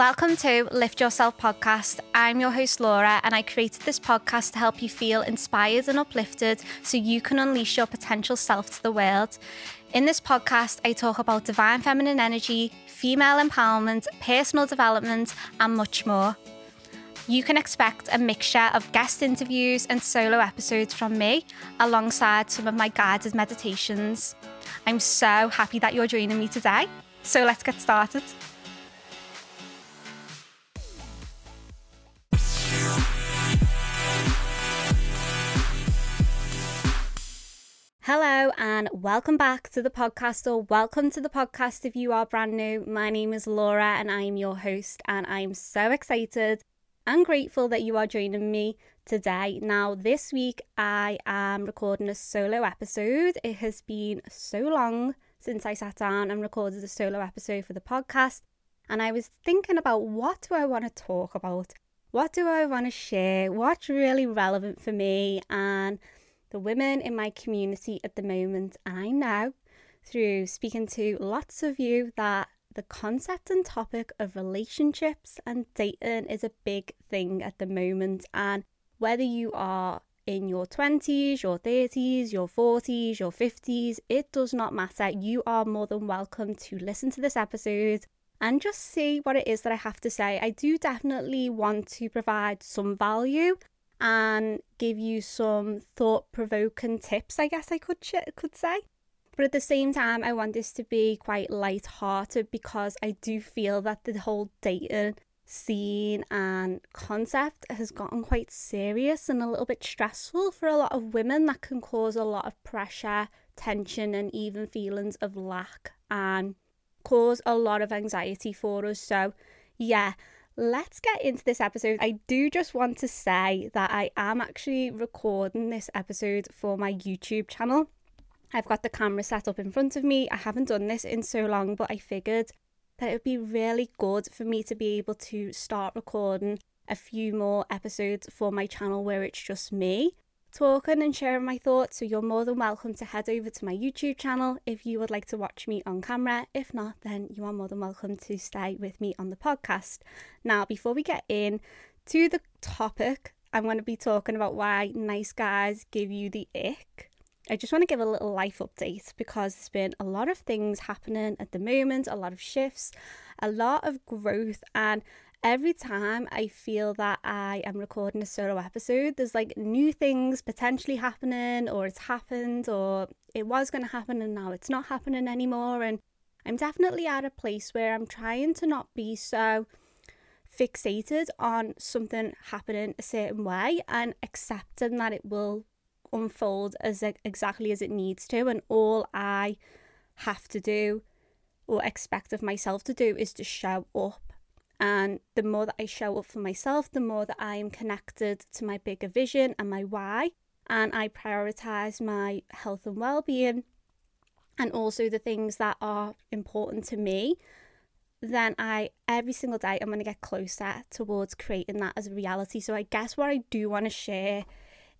Welcome to Lift Yourself podcast. I'm your host, Laura, and I created this podcast to help you feel inspired and uplifted so you can unleash your potential self to the world. In this podcast, I talk about divine feminine energy, female empowerment, personal development, and much more. You can expect a mixture of guest interviews and solo episodes from me, alongside some of my guided meditations. I'm so happy that you're joining me today. So let's get started. Hello, and welcome back to the podcast, or welcome to the podcast if you are brand new. My name is Laura, and I am your host, and I am so excited and grateful that you are joining me today. Now, this week I am recording a solo episode. It has been so long since I sat down and recorded a solo episode for the podcast, and I was thinking about what do I want to talk about? What do I want to share? What's really relevant for me? And the women in my community at the moment. And I know through speaking to lots of you that the concept and topic of relationships and dating is a big thing at the moment. And whether you are in your 20s, your 30s, your 40s, your 50s, it does not matter. You are more than welcome to listen to this episode and just see what it is that I have to say. I do definitely want to provide some value and give you some thought provoking tips, I guess I could could say. But at the same time, I want this to be quite light-hearted because I do feel that the whole dating scene and concept has gotten quite serious and a little bit stressful for a lot of women. That can cause a lot of pressure, tension, and even feelings of lack and cause a lot of anxiety for us. So, yeah, let's get into this episode. I do just want to say that I am actually recording this episode for my YouTube channel. I've got the camera set up in front of me. I haven't done this in so long, but I figured that it would be really good for me to be able to start recording a few more episodes for my channel where it's just me talking and sharing my thoughts. So you're more than welcome to head over to my YouTube channel if you would like to watch me on camera. If not, then you are more than welcome to stay with me on the podcast. Now, before we get in to the topic, I'm going to be talking about why nice guys give you the ick. I just want to give a little life update because there's been a lot of things happening at the moment, a lot of shifts, a lot of growth, and every time I feel that I am recording a solo episode, there's like new things potentially happening, or it's happened, or it was going to happen and now it's not happening anymore. And I'm definitely at a place where I'm trying to not be so fixated on something happening a certain way and accepting that it will unfold as exactly as it needs to. And all I have to do or expect of myself to do is to show up and the more that I show up for myself, the more that I am connected to my bigger vision and my why. And I prioritize my health and well being and also the things that are important to me. Then I, every single day, I'm going to get closer towards creating that as a reality. So I guess what I do want to share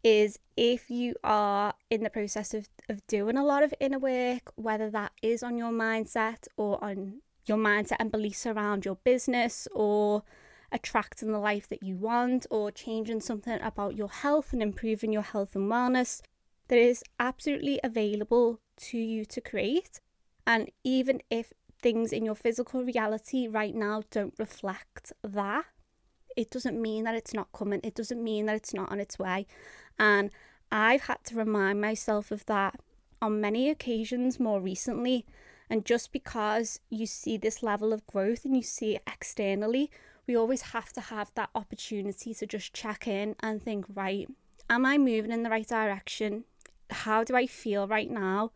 is if you are in the process of, of doing a lot of inner work, whether that is on your mindset or on your mindset and beliefs around your business or attracting the life that you want or changing something about your health and improving your health and wellness that is absolutely available to you to create. And even if things in your physical reality right now don't reflect that, it doesn't mean that it's not coming. It doesn't mean that it's not on its way. And I've had to remind myself of that on many occasions more recently and just because you see this level of growth and you see it externally, we always have to have that opportunity to just check in and think, right, am I moving in the right direction? How do I feel right now?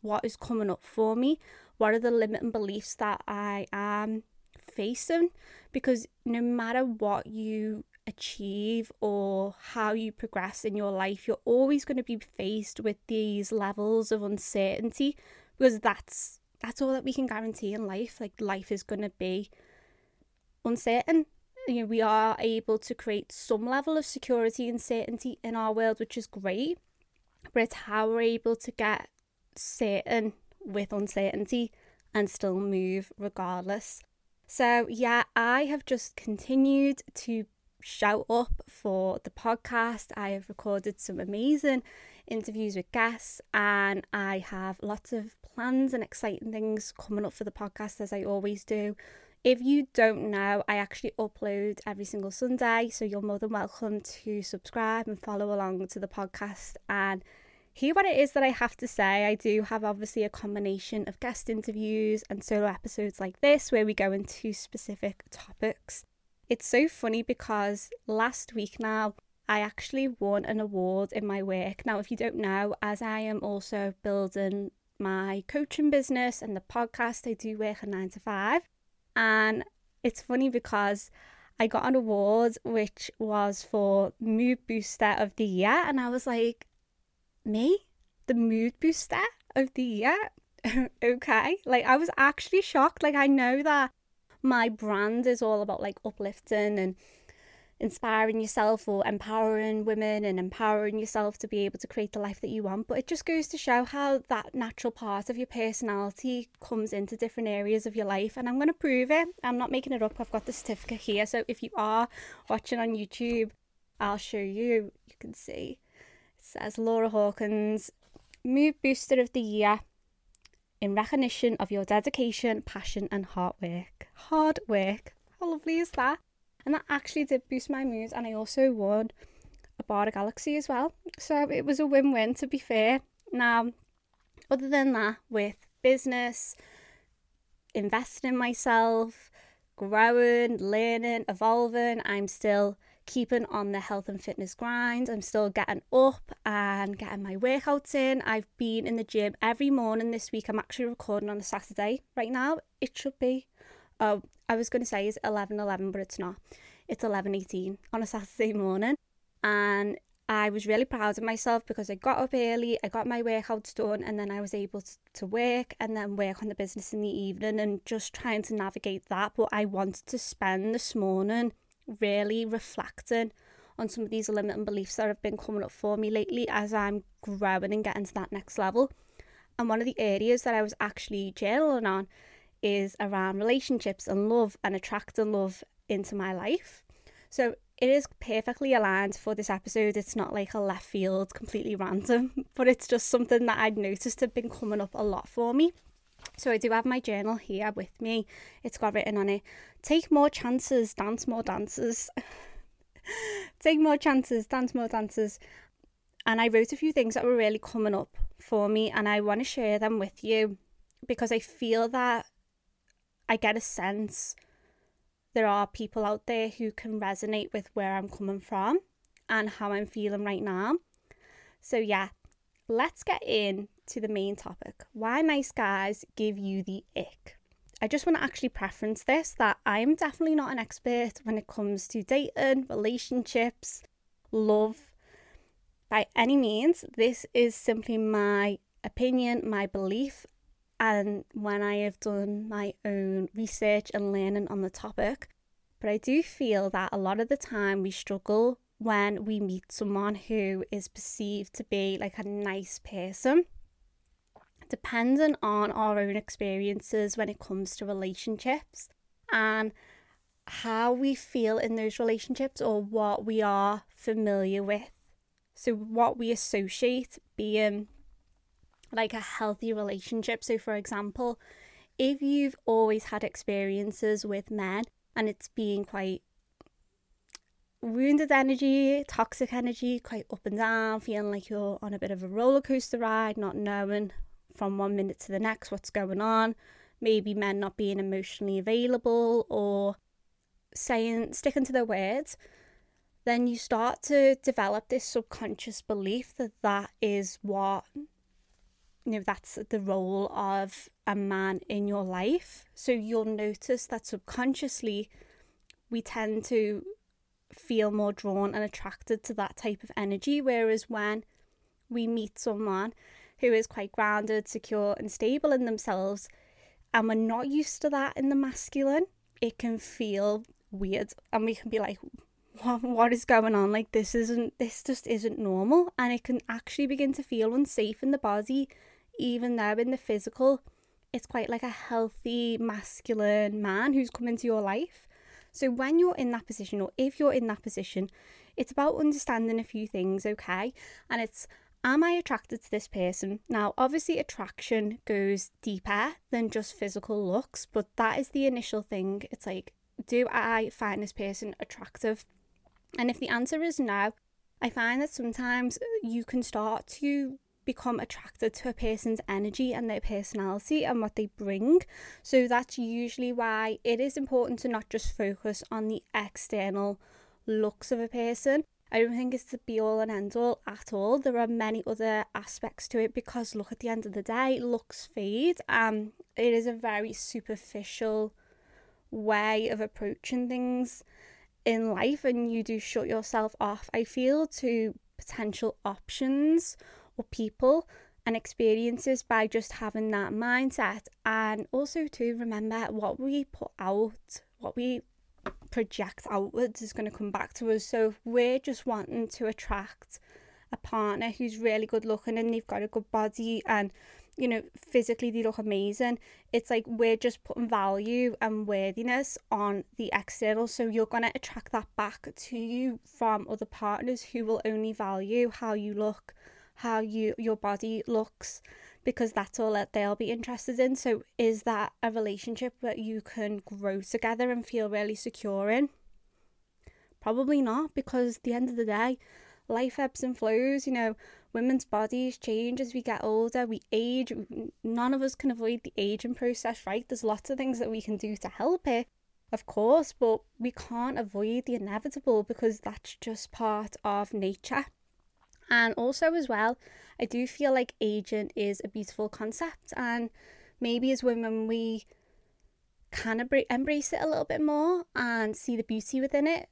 What is coming up for me? What are the limiting beliefs that I am facing? Because no matter what you achieve or how you progress in your life, you're always going to be faced with these levels of uncertainty because that's that's all that we can guarantee in life. Like life is going to be uncertain. You know, we are able to create some level of security and certainty in our world, which is great. But it's how we're able to get certain with uncertainty and still move regardless. So, yeah, I have just continued to shout up for the podcast. I have recorded some amazing interviews with guests, and I have lots of plans and exciting things coming up for the podcast as I always do. If you don't know, I actually upload every single Sunday, so you're more than welcome to subscribe and follow along to the podcast and hear what it is that I have to say. I do have obviously a combination of guest interviews and solo episodes like this where we go into specific topics. It's so funny because last week now I actually won an award in my work. Now, if you don't know, as I am also building my coaching business and the podcast, I do work a nine to five. And it's funny because I got an award which was for Mood Booster of the Year, and I was like, me? The Mood Booster of the Year? okay. Like, I was actually shocked. Like, I know that my brand is all about like uplifting and inspiring yourself or empowering women and empowering yourself to be able to create the life that you want. But it just goes to show how that natural part of your personality comes into different areas of your life. And I'm going to prove it. I'm not making it up. I've got the certificate here. So if you are watching on YouTube, I'll show you. You can see it says Laura Hawkins, Mood Booster of the Year in recognition of your dedication, passion, and hard work. Hard work. How lovely is that? And that actually did boost my mood and I also won a bar of Galaxy as well. So it was a win-win to be fair. Now other than that with business investing in myself growing learning evolving I'm still keeping on the health and fitness grind. I'm still getting up and getting my workouts in. I've been in the gym every morning this week. I'm actually recording on a Saturday right now. It should be oh, I was going to say it's 11 11, but it's not. It's 11.18 on a Saturday morning. And I was really proud of myself because I got up early, I got my workouts done, and then I was able to, to work and then work on the business in the evening and just trying to navigate that. But I wanted to spend this morning really reflecting on some of these limiting beliefs that have been coming up for me lately as I'm growing and getting to that next level. And one of the areas that I was actually journaling on is around relationships and love and attracting love into my life. So it is perfectly aligned for this episode. It's not like a left field, completely random, but it's just something that I'd noticed had been coming up a lot for me. So I do have my journal here with me. It's got written on it take more chances, dance more dances. take more chances, dance more dances. And I wrote a few things that were really coming up for me, and I want to share them with you because I feel that I get a sense there are people out there who can resonate with where I'm coming from and how I'm feeling right now. So, yeah, let's get in to the main topic why nice guys give you the ick. I just want to actually preference this that I'm definitely not an expert when it comes to dating, relationships, love. By any means, this is simply my opinion, my belief, and when I have done my own research and learning on the topic. But I do feel that a lot of the time we struggle when we meet someone who is perceived to be like a nice person, depending on our own experiences when it comes to relationships and how we feel in those relationships or what we are familiar with. So, what we associate being like a healthy relationship. So, for example, if you've always had experiences with men and it's being quite wounded energy, toxic energy, quite up and down, feeling like you're on a bit of a roller coaster ride, not knowing from one minute to the next what's going on, maybe men not being emotionally available or saying, sticking to their words, then you start to develop this subconscious belief that that is what you know that's the role of a man in your life. So you'll notice that subconsciously we tend to feel more drawn and attracted to that type of energy whereas when we meet someone who is quite grounded secure and stable in themselves and we're not used to that in the masculine it can feel weird. And we can be like what, what is going on? Like this isn't this just isn't normal. And it can actually begin to feel unsafe in the body even though in the physical it's quite like a healthy masculine man who's come into your life. So when you're in that position, or if you're in that position, it's about understanding a few things, okay? And it's am I attracted to this person? Now, obviously, attraction goes deeper than just physical looks, but that is the initial thing. It's like, do I find this person attractive? And if the answer is no, I find that sometimes you can start to become attracted to a person's energy and their personality and what they bring. So that's usually why it is important to not just focus on the external looks of a person. I don't think it's the be all and end all at all. There are many other aspects to it because look at the end of the day, looks fade. Um it is a very superficial way of approaching things in life and you do shut yourself off, I feel, to potential options or people and experiences by just having that mindset. And also to remember what we put out, what we project outwards is going to come back to us. So if we're just wanting to attract a partner who's really good looking and they've got a good body and you know, physically they look amazing. It's like we're just putting value and worthiness on the external. So you're going to attract that back to you from other partners who will only value how you look, how you your body looks, because that's all that they'll be interested in. So is that a relationship that you can grow together and feel really secure in? Probably not, because at the end of the day, life ebbs and flows, you know, women's bodies change as we get older, we age. None of us can avoid the aging process, right? There's lots of things that we can do to help it, of course, but we can't avoid the inevitable because that's just part of nature. And also, as well, I do feel like aging is a beautiful concept, and maybe as women, we can embrace it a little bit more and see the beauty within it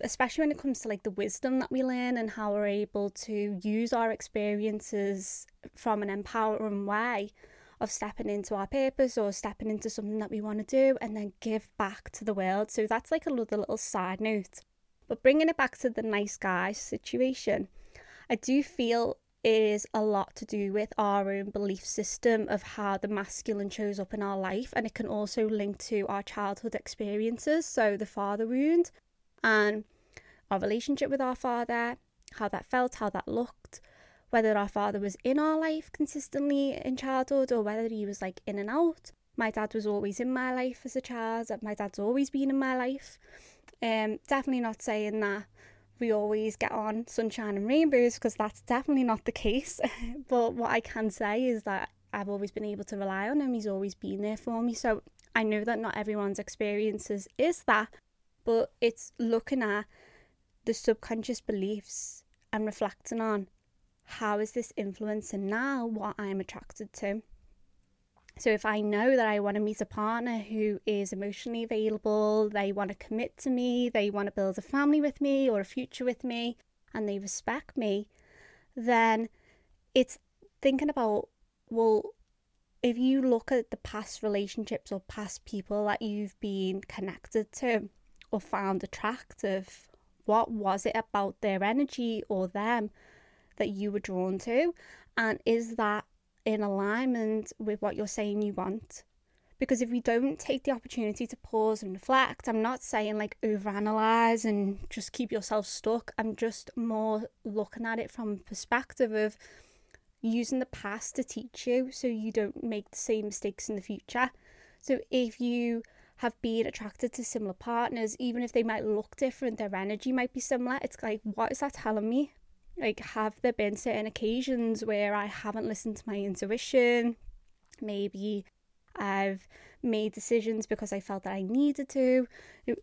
especially when it comes to like the wisdom that we learn and how we're able to use our experiences from an empowering way of stepping into our purpose or stepping into something that we want to do and then give back to the world. So that's like another little side note. But bringing it back to the nice guy situation, I do feel it is a lot to do with our own belief system of how the masculine shows up in our life, and it can also link to our childhood experiences. So, the father wound, and our relationship with our father, how that felt, how that looked, whether our father was in our life consistently in childhood or whether he was like in and out. My dad was always in my life as a child, my dad's always been in my life. Um, definitely not saying that we always get on sunshine and rainbows because that's definitely not the case. but what I can say is that I've always been able to rely on him. He's always been there for me. So I know that not everyone's experiences is that, but it's looking at the subconscious beliefs and reflecting on how is this influencing now what I'm attracted to. So if I know that I want to meet a partner who is emotionally available, they want to commit to me, they want to build a family with me or a future with me, and they respect me, then it's thinking about, well, if you look at the past relationships or past people that you've been connected to, or found attractive? What was it about their energy or them that you were drawn to? And is that in alignment with what you're saying you want? Because if we don't take the opportunity to pause and reflect, I'm not saying like overanalyze and just keep yourself stuck. I'm just more looking at it from perspective of using the past to teach you so you don't make the same mistakes in the future. So if you have been attracted to similar partners, even if they might look different, their energy might be similar. It's like, what is that telling me? Like, have there been certain occasions where I haven't listened to my intuition? Maybe I've made decisions because I felt that I needed to.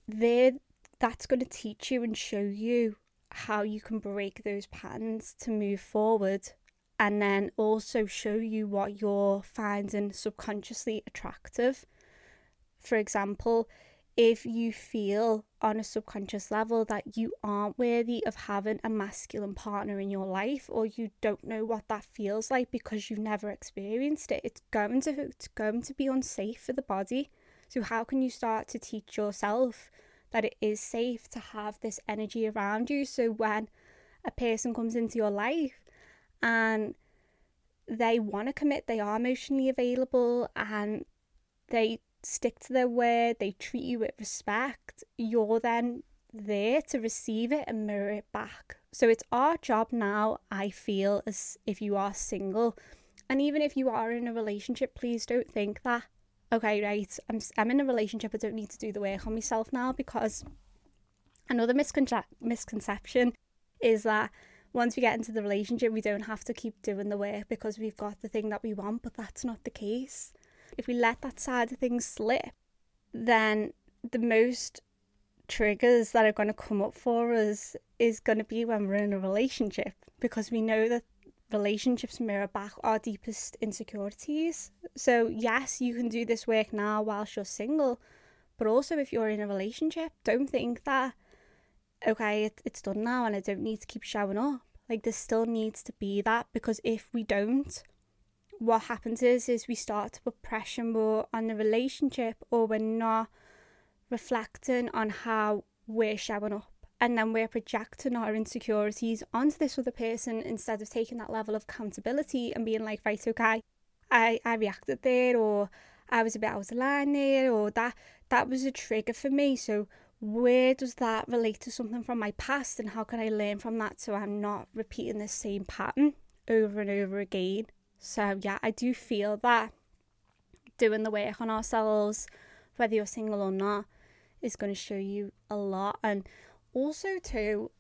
There, that's going to teach you and show you how you can break those patterns to move forward and then also show you what you're finding subconsciously attractive for example, if you feel on a subconscious level that you aren't worthy of having a masculine partner in your life or you don't know what that feels like because you've never experienced it it's going to it's going to be unsafe for the body. So how can you start to teach yourself that it is safe to have this energy around you? So when a person comes into your life and they want to commit, they are emotionally available, and they stick to their word, they treat you with respect, you're then there to receive it and mirror it back. So it's our job now, I feel, as if you are single. And even if you are in a relationship, please don't think that, okay, right, I'm, I'm in a relationship, I don't need to do the work on myself now because another misconce- misconception is that once we get into the relationship, we don't have to keep doing the work because we've got the thing that we want, but that's not the case. If we let that side of things slip, then the most triggers that are going to come up for us is going to be when we're in a relationship because we know that relationships mirror back our deepest insecurities. So, yes, you can do this work now whilst you're single, but also if you're in a relationship, don't think that, okay, it, it's done now and I don't need to keep showing up. Like, there still needs to be that because if we don't, what happens is is we start to put pressure more on the relationship or we're not reflecting on how we're showing up. And then we're projecting our insecurities onto this other person instead of taking that level of accountability and being like right okay I, I reacted there or I was a bit out of line there or that that was a trigger for me. So where does that relate to something from my past and how can I learn from that so I'm not repeating the same pattern over and over again so yeah I do feel that doing the work on ourselves whether you're single or not is going to show you a lot. And also, too,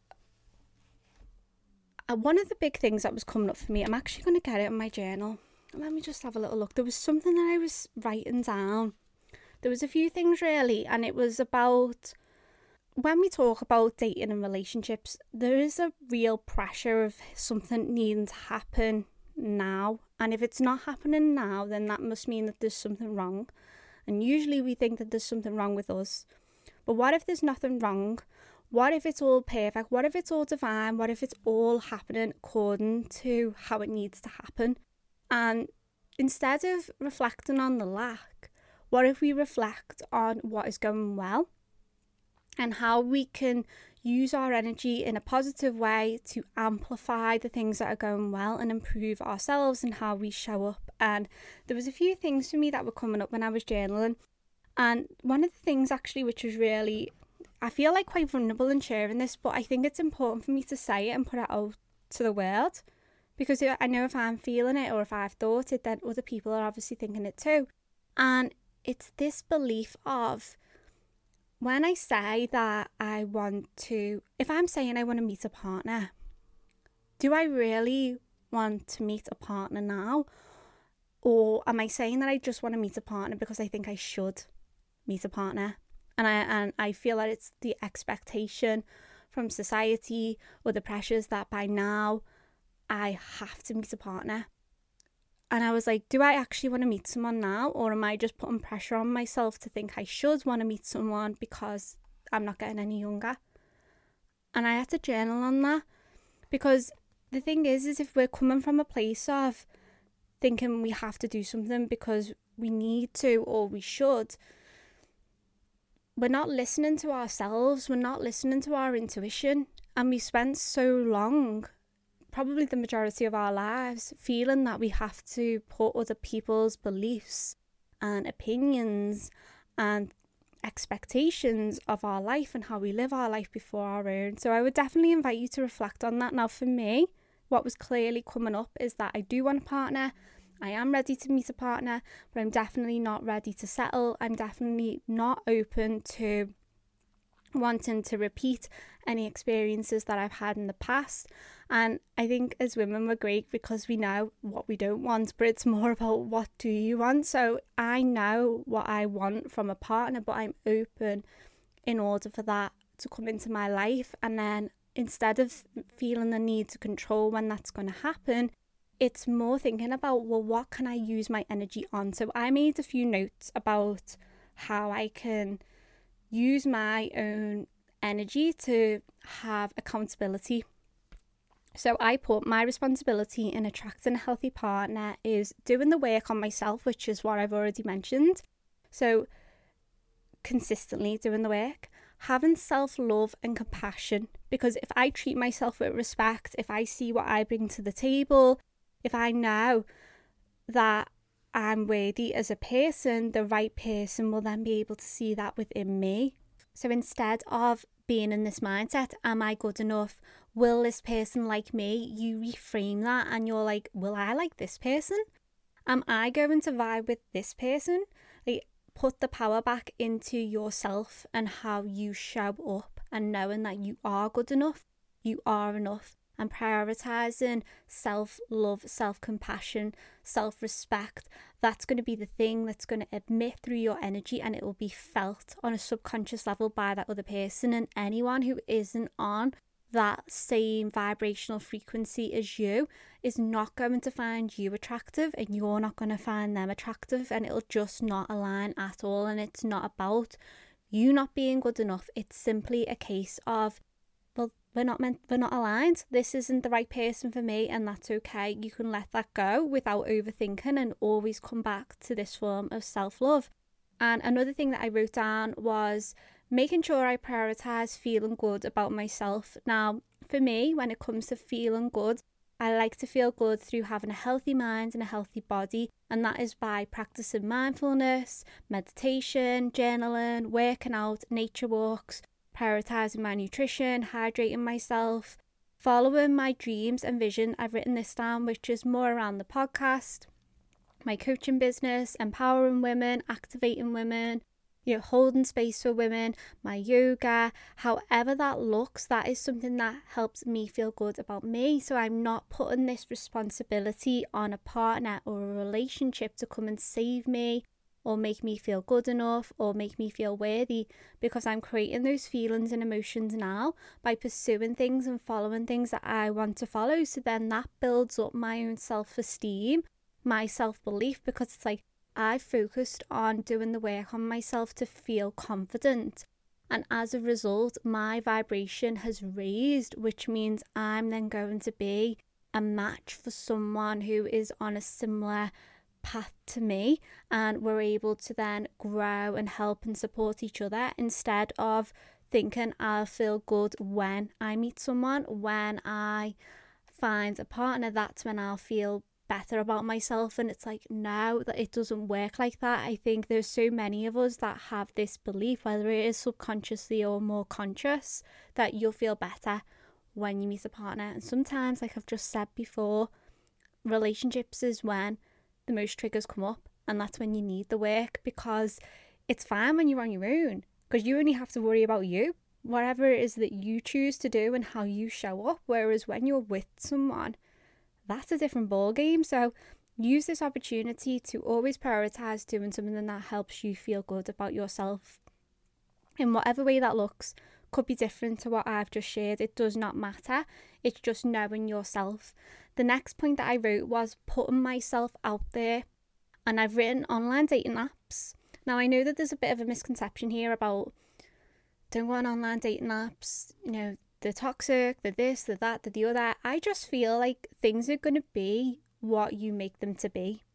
uh, one of the big things that was coming up for me, I'm actually going to get it in my journal. Let me just have a little look. There was something that I was writing down. There was a few things really, and it was about when we talk about dating and relationships, there is a real pressure of something needing to happen now. And if it's not happening now, then that must mean that there's something wrong. And usually we think that there's something wrong with us. But what if there's nothing wrong? What if it's all perfect? What if it's all divine? What if it's all happening according to how it needs to happen? And instead of reflecting on the lack, what if we reflect on what is going well and how we can use our energy in a positive way to amplify the things that are going well and improve ourselves and how we show up. And there was a few things for me that were coming up when I was journaling. And one of the things actually, which was really, I feel like quite vulnerable in sharing this, but I think it's important for me to say it and put it out to the world because I know if I'm feeling it or if I've thought it, then other people are obviously thinking it too. And it's this belief of when I say that I want to, if I'm saying I want to meet a partner, do I really want to meet a partner now? Or am I saying that I just want to meet a partner because I think I should? meet a partner. And I and I feel that it's the expectation from society or the pressures that by now I have to meet a partner. And I was like, do I actually want to meet someone now? Or am I just putting pressure on myself to think I should want to meet someone because I'm not getting any younger? And I had to journal on that because the thing is, is if we're coming from a place of thinking we have to do something because we need to or we should, we're not listening to ourselves, we're not listening to our intuition, and we spent so long, probably the majority of our lives, feeling that we have to put other people's beliefs and opinions and expectations of our life and how we live our life before our own. So I would definitely invite you to reflect on that. Now, for me, what was clearly coming up is that I do want a partner. I am ready to meet a partner, but I'm definitely not ready to settle. I'm definitely not open to wanting to repeat any experiences that I've had in the past. And I think as women, we're great because we know what we don't want, but it's more about what do you want. So I know what I want from a partner, but I'm open in order for that to come into my life. And then instead of feeling the need to control when that's going to happen, it's more thinking about, well, what can I use my energy on? So I made a few notes about how I can use my own energy to have accountability. So I put my responsibility in attracting a healthy partner is doing the work on myself, which is what I've already mentioned. So consistently doing the work, having self love and compassion. Because if I treat myself with respect, if I see what I bring to the table, If I know that I'm worthy as a person, the right person will then be able to see that within me. So instead of being in this mindset, am I good enough? Will this person like me? You reframe that and you're like, will I like this person? Am I going to vibe with this person? Like, put the power back into yourself and how you show up and knowing that you are good enough, you are enough, and prioritizing self love, self compassion, self respect. That's going to be the thing that's going to emit through your energy and it will be felt on a subconscious level by that other person. And anyone who isn't on that same vibrational frequency as you is not going to find you attractive and you're not going to find them attractive and it'll just not align at all and it's not about you not being good enough it's simply a case of we're not meant we're not aligned. This isn't the right person for me and that's okay. You can let that go without overthinking and always come back to this form of self-love. And another thing that i wrote down was making sure I prioritize feeling good about myself. Now, for me, when it comes to feeling good, I like to feel good through having a healthy mind and a healthy body, and that is by practicing mindfulness, meditation, journaling, working out, nature walks, prioritizing my nutrition, hydrating myself, following my dreams and vision. I've written this down, which is more around the podcast, my coaching business, empowering women, activating women, you know, holding space for women, my yoga, however that looks, that is something that helps me feel good about me. So I'm not putting this responsibility on a partner or a relationship to come and save me or make me feel good enough or make me feel worthy because I'm creating those feelings and emotions now by pursuing things and following things that I want to follow. So then that builds up my own self esteem, my self belief because it's like, I focused on doing the work on myself to feel confident. And as a result, my vibration has raised, which means I'm then going to be a match for someone who is on a similar path to me. And we're able to then grow and help and support each other instead of thinking I'll feel good when I meet someone, when I find a partner, that's when I'll feel better about myself and it's like now that it doesn't work like that i think there's so many of us that have this belief whether it is subconsciously or more conscious that you'll feel better when you meet a partner and sometimes like i've just said before relationships is when the most triggers come up and that's when you need the work because it's fine when you're on your own because you only have to worry about you whatever it is that you choose to do and how you show up whereas when you're with someone that's a different ball game. So use this opportunity to always prioritize doing something that helps you feel good about yourself in whatever way that looks could be different to what I've just shared. It does not matter. It's just knowing yourself. The next point that I wrote was putting myself out there. And I've written online dating apps. Now I know that there's a bit of a misconception here about don't go on online dating apps, you know, the toxic, the this, the that, the the other. I just feel like things are going to be what you make them to be.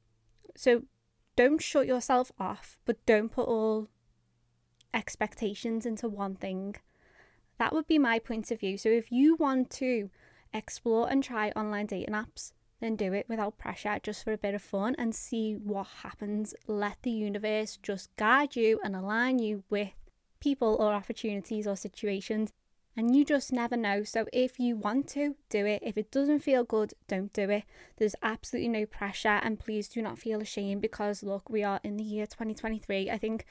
So don't shut yourself off, but don't put all expectations into one thing. That would be my point of view. So if you want to explore and try online dating apps, then do it without pressure, just for a bit of fun and see what happens. Let the universe just guide you and align you with people or opportunities or situations and you just never know. So if you want to, do it. If it doesn't feel good, don't do it. There's absolutely no pressure, and please do not feel ashamed because look, we are in the year 2023. I think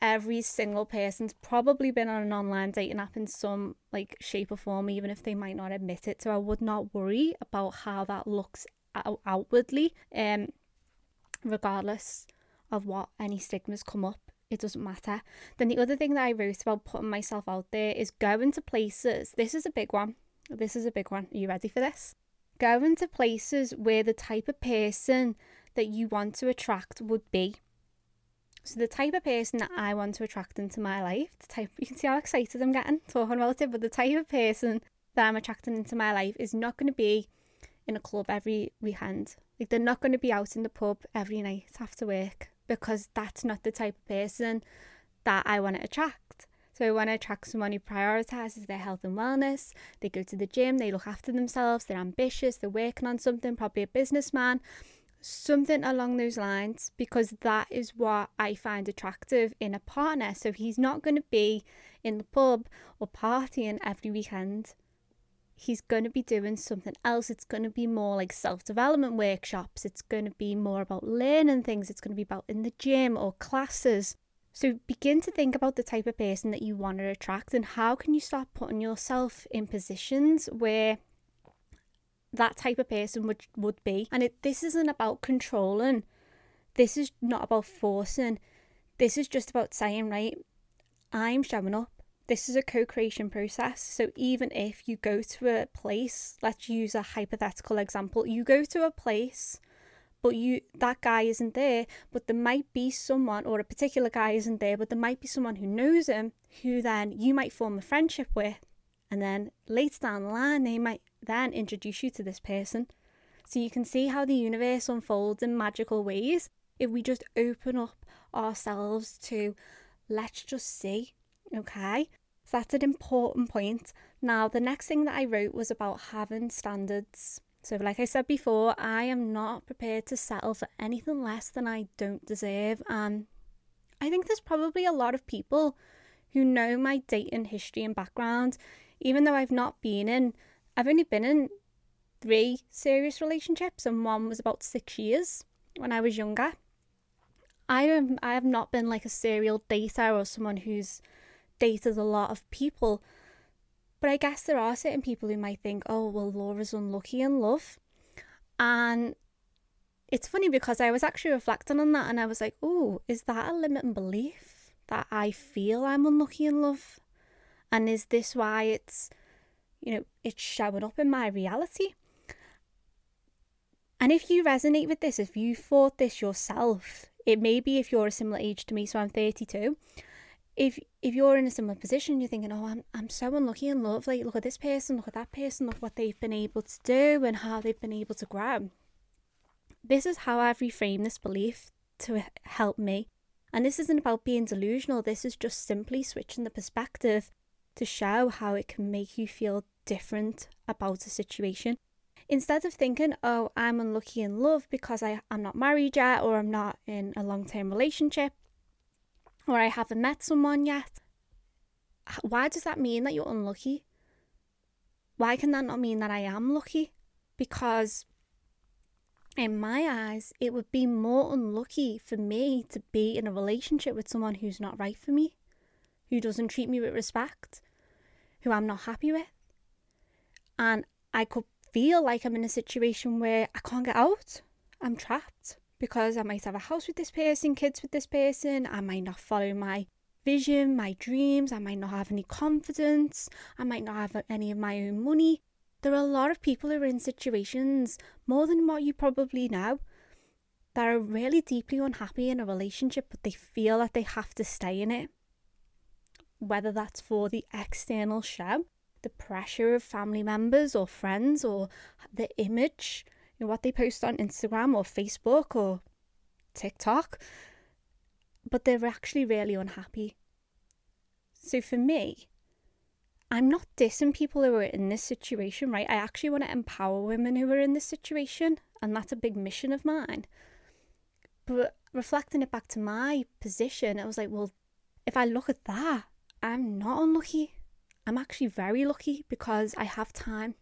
every single person's probably been on an online dating app in some like shape or form, even if they might not admit it. So I would not worry about how that looks out- outwardly, um, regardless of what any stigmas come up it doesn't matter. Then the other thing that I wrote about putting myself out there is going to places. This is a big one. This is a big one. Are you ready for this? Going to places where the type of person that you want to attract would be. So the type of person that I want to attract into my life, the type you can see how excited I'm getting talking about it, but the type of person that I'm attracting into my life is not going to be in a club every weekend. Like they're not going to be out in the pub every night after work because that's not the type of person that I want to attract. So I want to attract someone who prioritizes their health and wellness, they go to the gym, they look after themselves, they're ambitious, they're working on something, probably a businessman, something along those lines, because that is what I find attractive in a partner. So he's not going to be in the pub or partying every weekend he's going to be doing something else. It's going to be more like self development workshops. It's going to be more about learning things. It's going to be about in the gym or classes. So begin to think about the type of person that you want to attract and how can you start putting yourself in positions where that type of person would, would be. And it, this isn't about controlling. This is not about forcing. This is just about saying, right, I'm showing up this is a co creation process. So even if you go to a place, let's use a hypothetical example, you go to a place but you that guy isn't there but there might be someone or a particular guy isn't there but there might be someone who knows him who then you might form a friendship with and then later down the line they might then introduce you to this person so you can see how the universe unfolds in magical ways if we just open up ourselves to let's just see okay so that's an important point. Now, the next thing that I wrote was about having standards. So, like I said before, I am not prepared to settle for anything less than I don't deserve. And I think there's probably a lot of people who know my dating history and background, even though I've not been in, I've only been in three serious relationships, and one was about six years when I was younger. I am I have not been like a serial dater or someone who's dated a lot of people. But I guess there are certain people who might think, oh, well, Laura's unlucky in love. And it's funny because I was actually reflecting on that and I was like, oh, is that a limiting belief that I feel I'm unlucky in love? And is this why it's, you know, it's showing up in my reality? And if you resonate with this, if you thought this yourself, it may be if you're a similar age to me, so I'm 32, if if you're in a similar position, you're thinking, oh, I'm I'm so unlucky in love. Like, look at this person, look at that person, look what they've been able to do and how they've been able to grow. This is how I've reframed this belief to help me. And this isn't about being delusional. This is just simply switching the perspective to show how it can make you feel different about a situation. Instead of thinking, oh, I'm unlucky in love because I, I'm not married yet or I'm not in a long term relationship, or I haven't met someone yet. Why does that mean that you're unlucky? Why can that not mean that I am lucky? Because in my eyes, it would be more unlucky for me to be in a relationship with someone who's not right for me, who doesn't treat me with respect, who I'm not happy with. And I could feel like I'm in a situation where I can't get out. I'm trapped because I might have a house with this person, kids with this person, I might not follow my vision, my dreams, I might not have any confidence, I might not have any of my own money. There are a lot of people who are in situations, more than what you probably know, that are really deeply unhappy in a relationship, but they feel that they have to stay in it. Whether that's for the external show, the pressure of family members or friends, or the image you know, what they post on Instagram or Facebook or TikTok, but they're actually really unhappy. So for me, I'm not dissing people who are in this situation, right? I actually want to empower women who are in this situation, and that's a big mission of mine. But reflecting it back to my position, I was like, well, if I look at that, I'm not unlucky. I'm actually very lucky because I have time.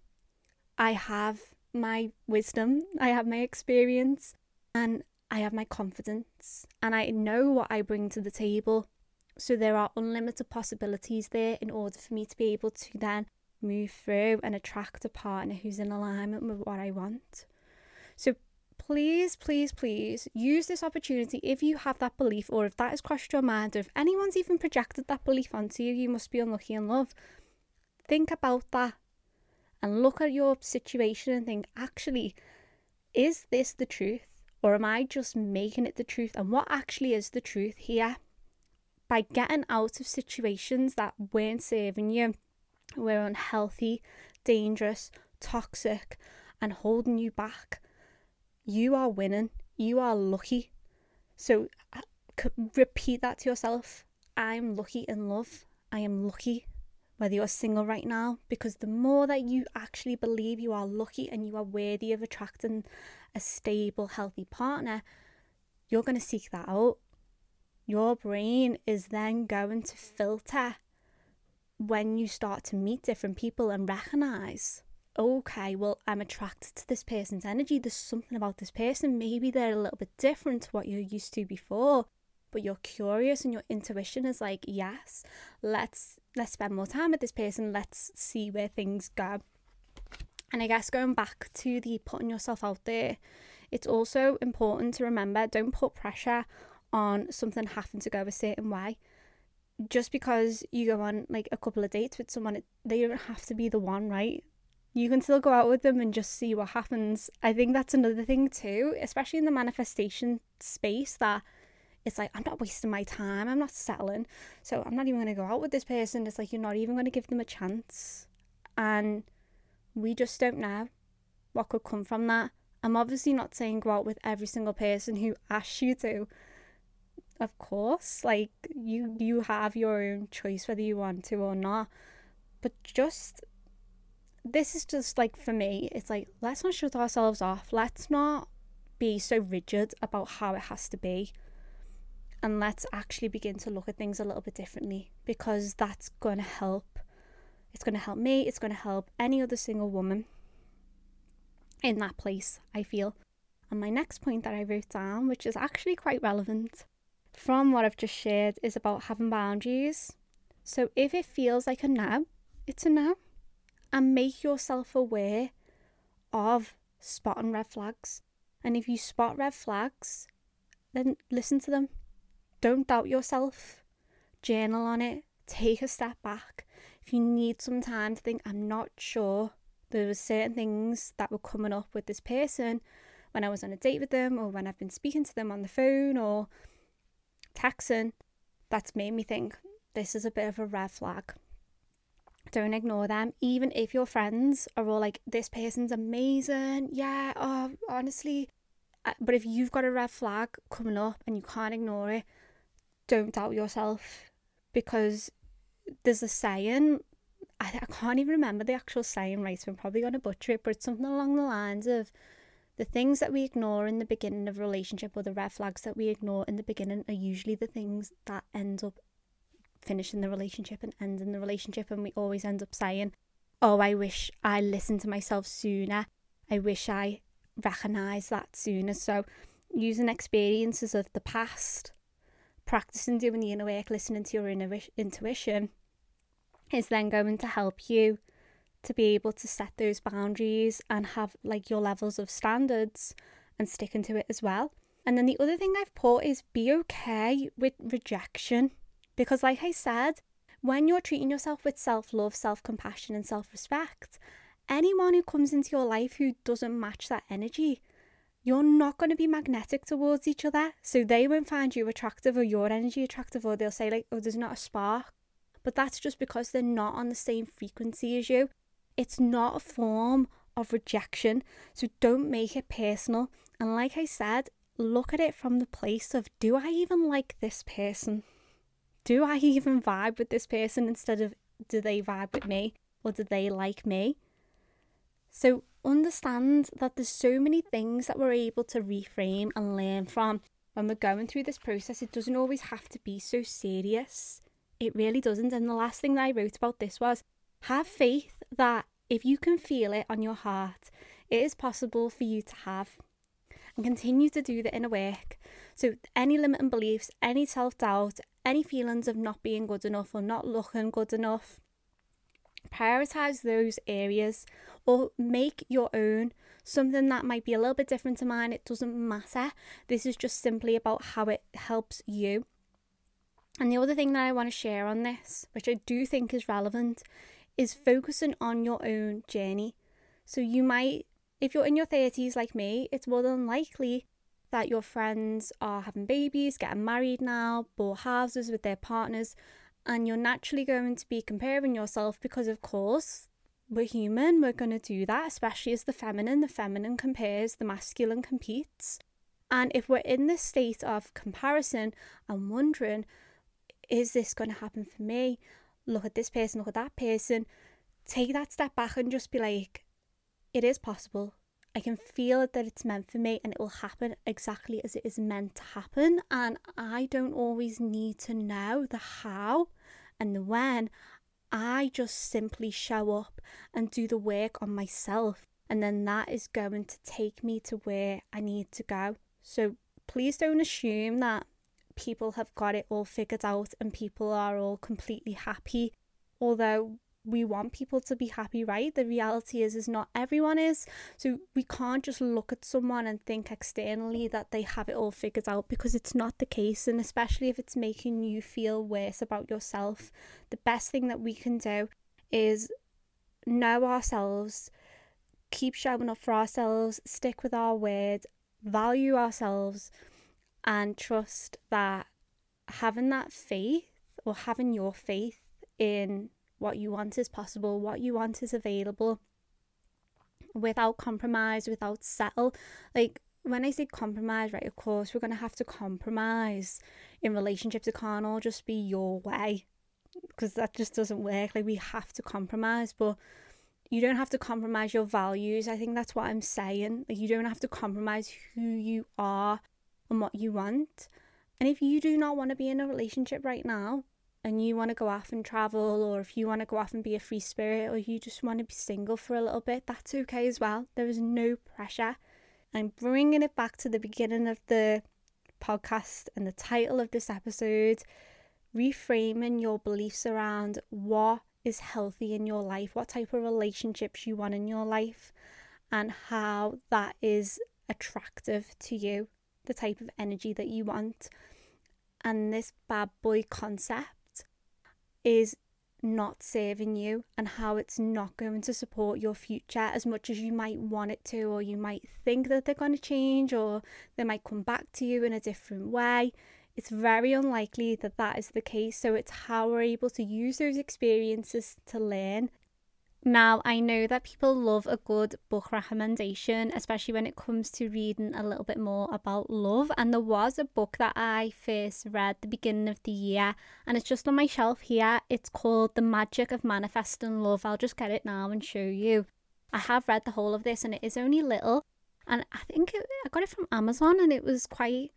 I have my wisdom, I have my experience, and I have my confidence, and I know what I bring to the table. So there are unlimited possibilities there in order for me to be able to then move through and attract a partner who's in alignment with what I want. So please, please, please use this opportunity if you have that belief, or if that has crossed your mind, or if anyone's even projected that belief onto you, you must be unlucky in love. Think about that and look at your situation and think, actually, is this the truth? Or am I just making it the truth? And what actually is the truth here? By getting out of situations that weren't serving you, were unhealthy, dangerous, toxic, and holding you back, you are winning. You are lucky. So uh, repeat that to yourself. I'm lucky in love. I am lucky whether you're single right now, because the more that you actually believe you are lucky and you are worthy of attracting a stable, healthy partner, you're going to seek that out. Your brain is then going to filter when you start to meet different people and recognize, okay, well, I'm attracted to this person's energy. There's something about this person. Maybe they're a little bit different to what you're used to before. But you're curious and your intuition is like yes let's let's spend more time with this person. Let's see where things go. And i guess going back to the putting yourself out there it's also important to remember don't put pressure on something having to go a certain way. Just because you go on like a couple of dates with someone they don't have to be the one right you can still go out with them and just see what happens i think that's another thing too especially in the manifestation space that it's like I'm not wasting my time. I'm not settling. So I'm not even going to go out with this person. It's like you're not even going to give them a chance. And we just don't know what could come from that. I'm obviously not saying go out with every single person who asks you to. Of course, like you you have your own choice whether you want to or not. But just this is just like for me, it's like let's not shut ourselves off. Let's not be so rigid about how it has to be and let's actually begin to look at things a little bit differently because that's going to help. It's going to help me, it's going to help any other single woman in that place, I feel. And my next point that I wrote down, which is actually quite relevant from what I've just shared, is about having boundaries. So if it feels like a no, it's a no. And make yourself aware of spotting red flags. And if you spot red flags, then listen to them don't doubt yourself. Journal on it. Take a step back. If you need some time to think, I'm not sure. There were certain things that were coming up with this person when I was on a date with them, or when I've been speaking to them on the phone or texting. That's made me think this is a bit of a red flag. Don't ignore them, even if your friends are all like, "This person's amazing." Yeah. Oh, honestly, uh, but if you've got a red flag coming up and you can't ignore it, don't doubt yourself because there's a saying I, I can't even remember the actual saying right so I'm probably going to butcher it but it's something along the lines of the things that we ignore in the beginning of a relationship or the red flags that we ignore in the beginning are usually the things that end up finishing the relationship and ending the relationship and we always end up saying oh I wish I listened to myself sooner. I wish I recognized that sooner. So using experiences of the past practicing doing the inner work, listening to your inner intuition, is then going to help you to be able to set those boundaries and have like your levels of standards and sticking to it as well. And then the other thing I've put is be okay with rejection because, like I said, when you're treating yourself with self love, self compassion, and self respect, anyone who comes into your life who doesn't match that energy you're not going to be magnetic towards each other. So they won't find you attractive or your energy attractive, or they'll say, like, oh, there's not a spark. But that's just because they're not on the same frequency as you. It's not a form of rejection. So don't make it personal. And like I said, look at it from the place of do I even like this person? Do I even vibe with this person instead of do they vibe with me or do they like me? So understand that there's so many things that we're able to reframe and learn from when we're going through this process. It doesn't always have to be so serious. It really doesn't. And the last thing that I wrote about this was have faith that if you can feel it on your heart, it is possible for you to have and continue to do the inner work. So, any limiting beliefs, any self doubt, any feelings of not being good enough or not looking good enough, prioritize those areas or make your own. Something that might be a little bit different to mine it doesn't matter. This is just simply about how it helps you. And the other thing that I want to share on this which I do think is relevant is focusing on your own journey. So you might if you're in your 30s like me it's more than likely that your friends are having babies getting married now bought houses with their partners and you're naturally going to be comparing yourself because, of course, we're human, we're going to do that, especially as the feminine. The feminine compares, the masculine competes. And if we're in this state of comparison and wondering, is this going to happen for me? look at this person, look at that person, take that step back and just be like, it is possible. I can feel that it's meant for me and it will happen exactly as it is meant to happen. And I don't always need to know the how and the when. I just simply show up and do the work on myself. And then that is going to take me to where I need to go. So please don't assume that people have got it all figured out and people are all completely happy. Although we want people to be happy, right? The reality is is not everyone is. So we can't just look at someone and think externally that they have it all figured out because it's not the case and especially if it's making you feel worse about yourself. The best thing that we can do is know ourselves, keep showing up for ourselves, stick with our word, value ourselves and trust that having that faith or having your faith in what you want is possible, what you want is available without compromise, without settle. Like when I say compromise, right, of course, we're going to have to compromise in relationships. It can't all just be your way because that just doesn't work. Like, we have to compromise, but you don't have to compromise your values. I think that's what I'm saying. Like, you don't have to compromise who you are and what you want. And if you do not want to be in a relationship right now, and you want to go off and travel, or if you want to go off and be a free spirit, or you just want to be single for a little bit, that's okay as well. There is no pressure. I'm bringing it back to the beginning of the podcast and the title of this episode reframing your beliefs around what is healthy in your life, what type of relationships you want in your life, and how that is attractive to you, the type of energy that you want. And this bad boy concept is not serving you and how it's not going to support your future as much as you might want it to, or you might think that they're going to change, or they might come back to you in a different way. It's very unlikely that that is the case. So, it's how we're able to use those experiences to learn now, I know that people love a good book recommendation, especially when it comes to reading a little bit more about love. And there was a book that I first read the beginning of the year, and it's just on my shelf here. It's called The Magic of Manifesting Love. I'll just get it now and show you. I have read the whole of this, and it is only little. And I think it, I got it from Amazon, and it was quite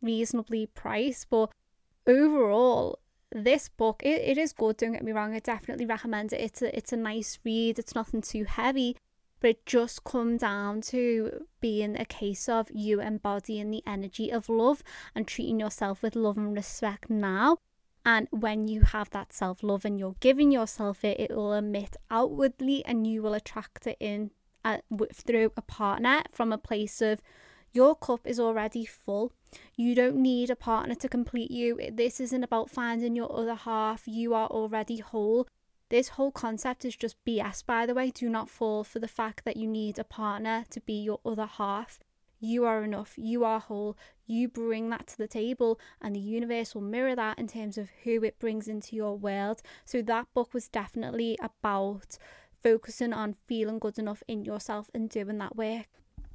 reasonably priced. But overall, this book it, it is good don't get me wrong i definitely recommend it it's a, it's a nice read it's nothing too heavy but it just come down to being a case of you embodying the energy of love and treating yourself with love and respect now and when you have that self love and you're giving yourself it it will emit outwardly and you will attract it in uh, through a partner from a place of your cup is already full. You don't need a partner to complete you. This isn't about finding your other half. You are already whole. This whole concept is just BS, by the way. Do not fall for the fact that you need a partner to be your other half. You are enough. You are whole. You bring that to the table, and the universe will mirror that in terms of who it brings into your world. So, that book was definitely about focusing on feeling good enough in yourself and doing that work.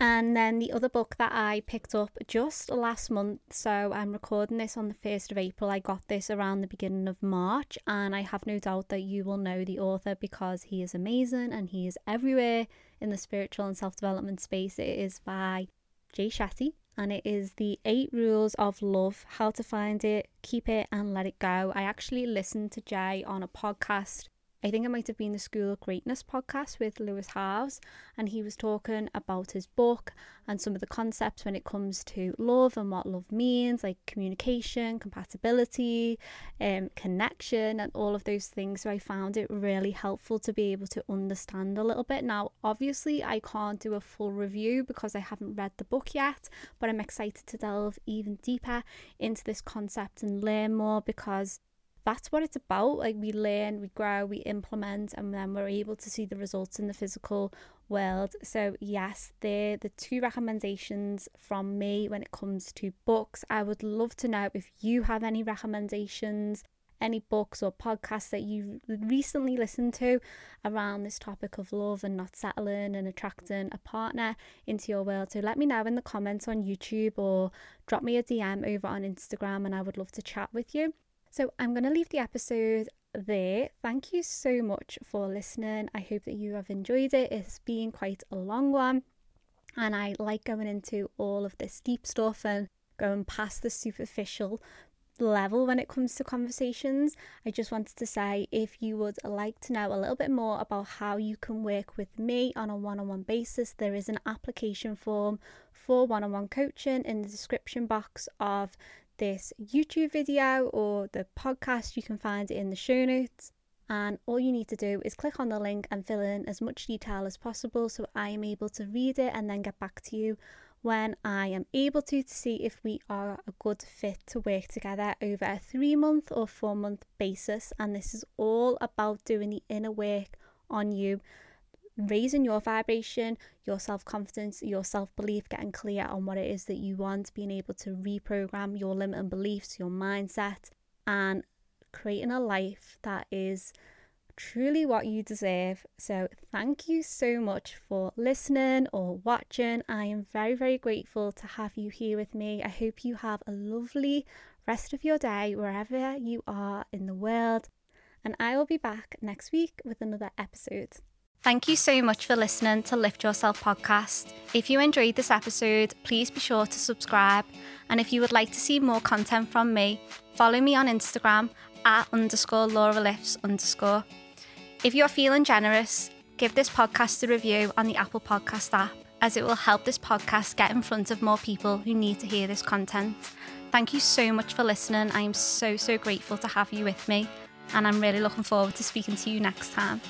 And then the other book that I picked up just last month, so I'm recording this on the 1st of April. I got this around the beginning of March, and I have no doubt that you will know the author because he is amazing and he is everywhere in the spiritual and self development space. It is by Jay Shetty, and it is The Eight Rules of Love How to Find It, Keep It, and Let It Go. I actually listened to Jay on a podcast I think it might have been the School of Greatness podcast with Lewis Howes, and he was talking about his book and some of the concepts when it comes to love and what love means, like communication, compatibility, um, connection, and all of those things. So I found it really helpful to be able to understand a little bit. Now, obviously, I can't do a full review because I haven't read the book yet, but I'm excited to delve even deeper into this concept and learn more because that's what it's about. Like we learn, we grow, we implement, and then we're able to see the results in the physical world. So, yes, they're the two recommendations from me when it comes to books. I would love to know if you have any recommendations, any books or podcasts that you recently listened to around this topic of love and not settling and attracting a partner into your world. So, let me know in the comments on YouTube or drop me a DM over on Instagram, and I would love to chat with you. So I'm going to leave the episode there. Thank you so much for listening. I hope that you have enjoyed it. It's been quite a long one, and I like going into all of this deep stuff and going past the superficial level when it comes to conversations. I just wanted to say if you would like to know a little bit more about how you can work with me on a one on one basis, there is an application form for one on one coaching in the description box of this YouTube video or the podcast. You can find it in the show notes. And all you need to do is click on the link and fill in as much detail as possible so I am able to read it and then get back to you when I am able to to see if we are a good fit to work together over a three month or four month basis. And this is all about doing the inner work on you, raising your vibration, your self confidence, your self belief, getting clear on what it is that you want, being able to reprogram your limiting beliefs, your mindset, and creating a life that is truly what you deserve. So, thank you so much for listening or watching. I am very, very grateful to have you here with me. I hope you have a lovely rest of your day wherever you are in the world. And I will be back next week with another episode. Thank you so much for listening to Lift Yourself podcast. If you enjoyed this episode, please be sure to subscribe. And if you would like to see more content from me, follow me on Instagram at underscore Laura Lifts underscore. If you're feeling generous, give this podcast a review on the Apple Podcast app, as it will help this podcast get in front of more people who need to hear this content. Thank you so much for listening. I am so, so grateful to have you with me, and I'm really looking forward to speaking to you next time.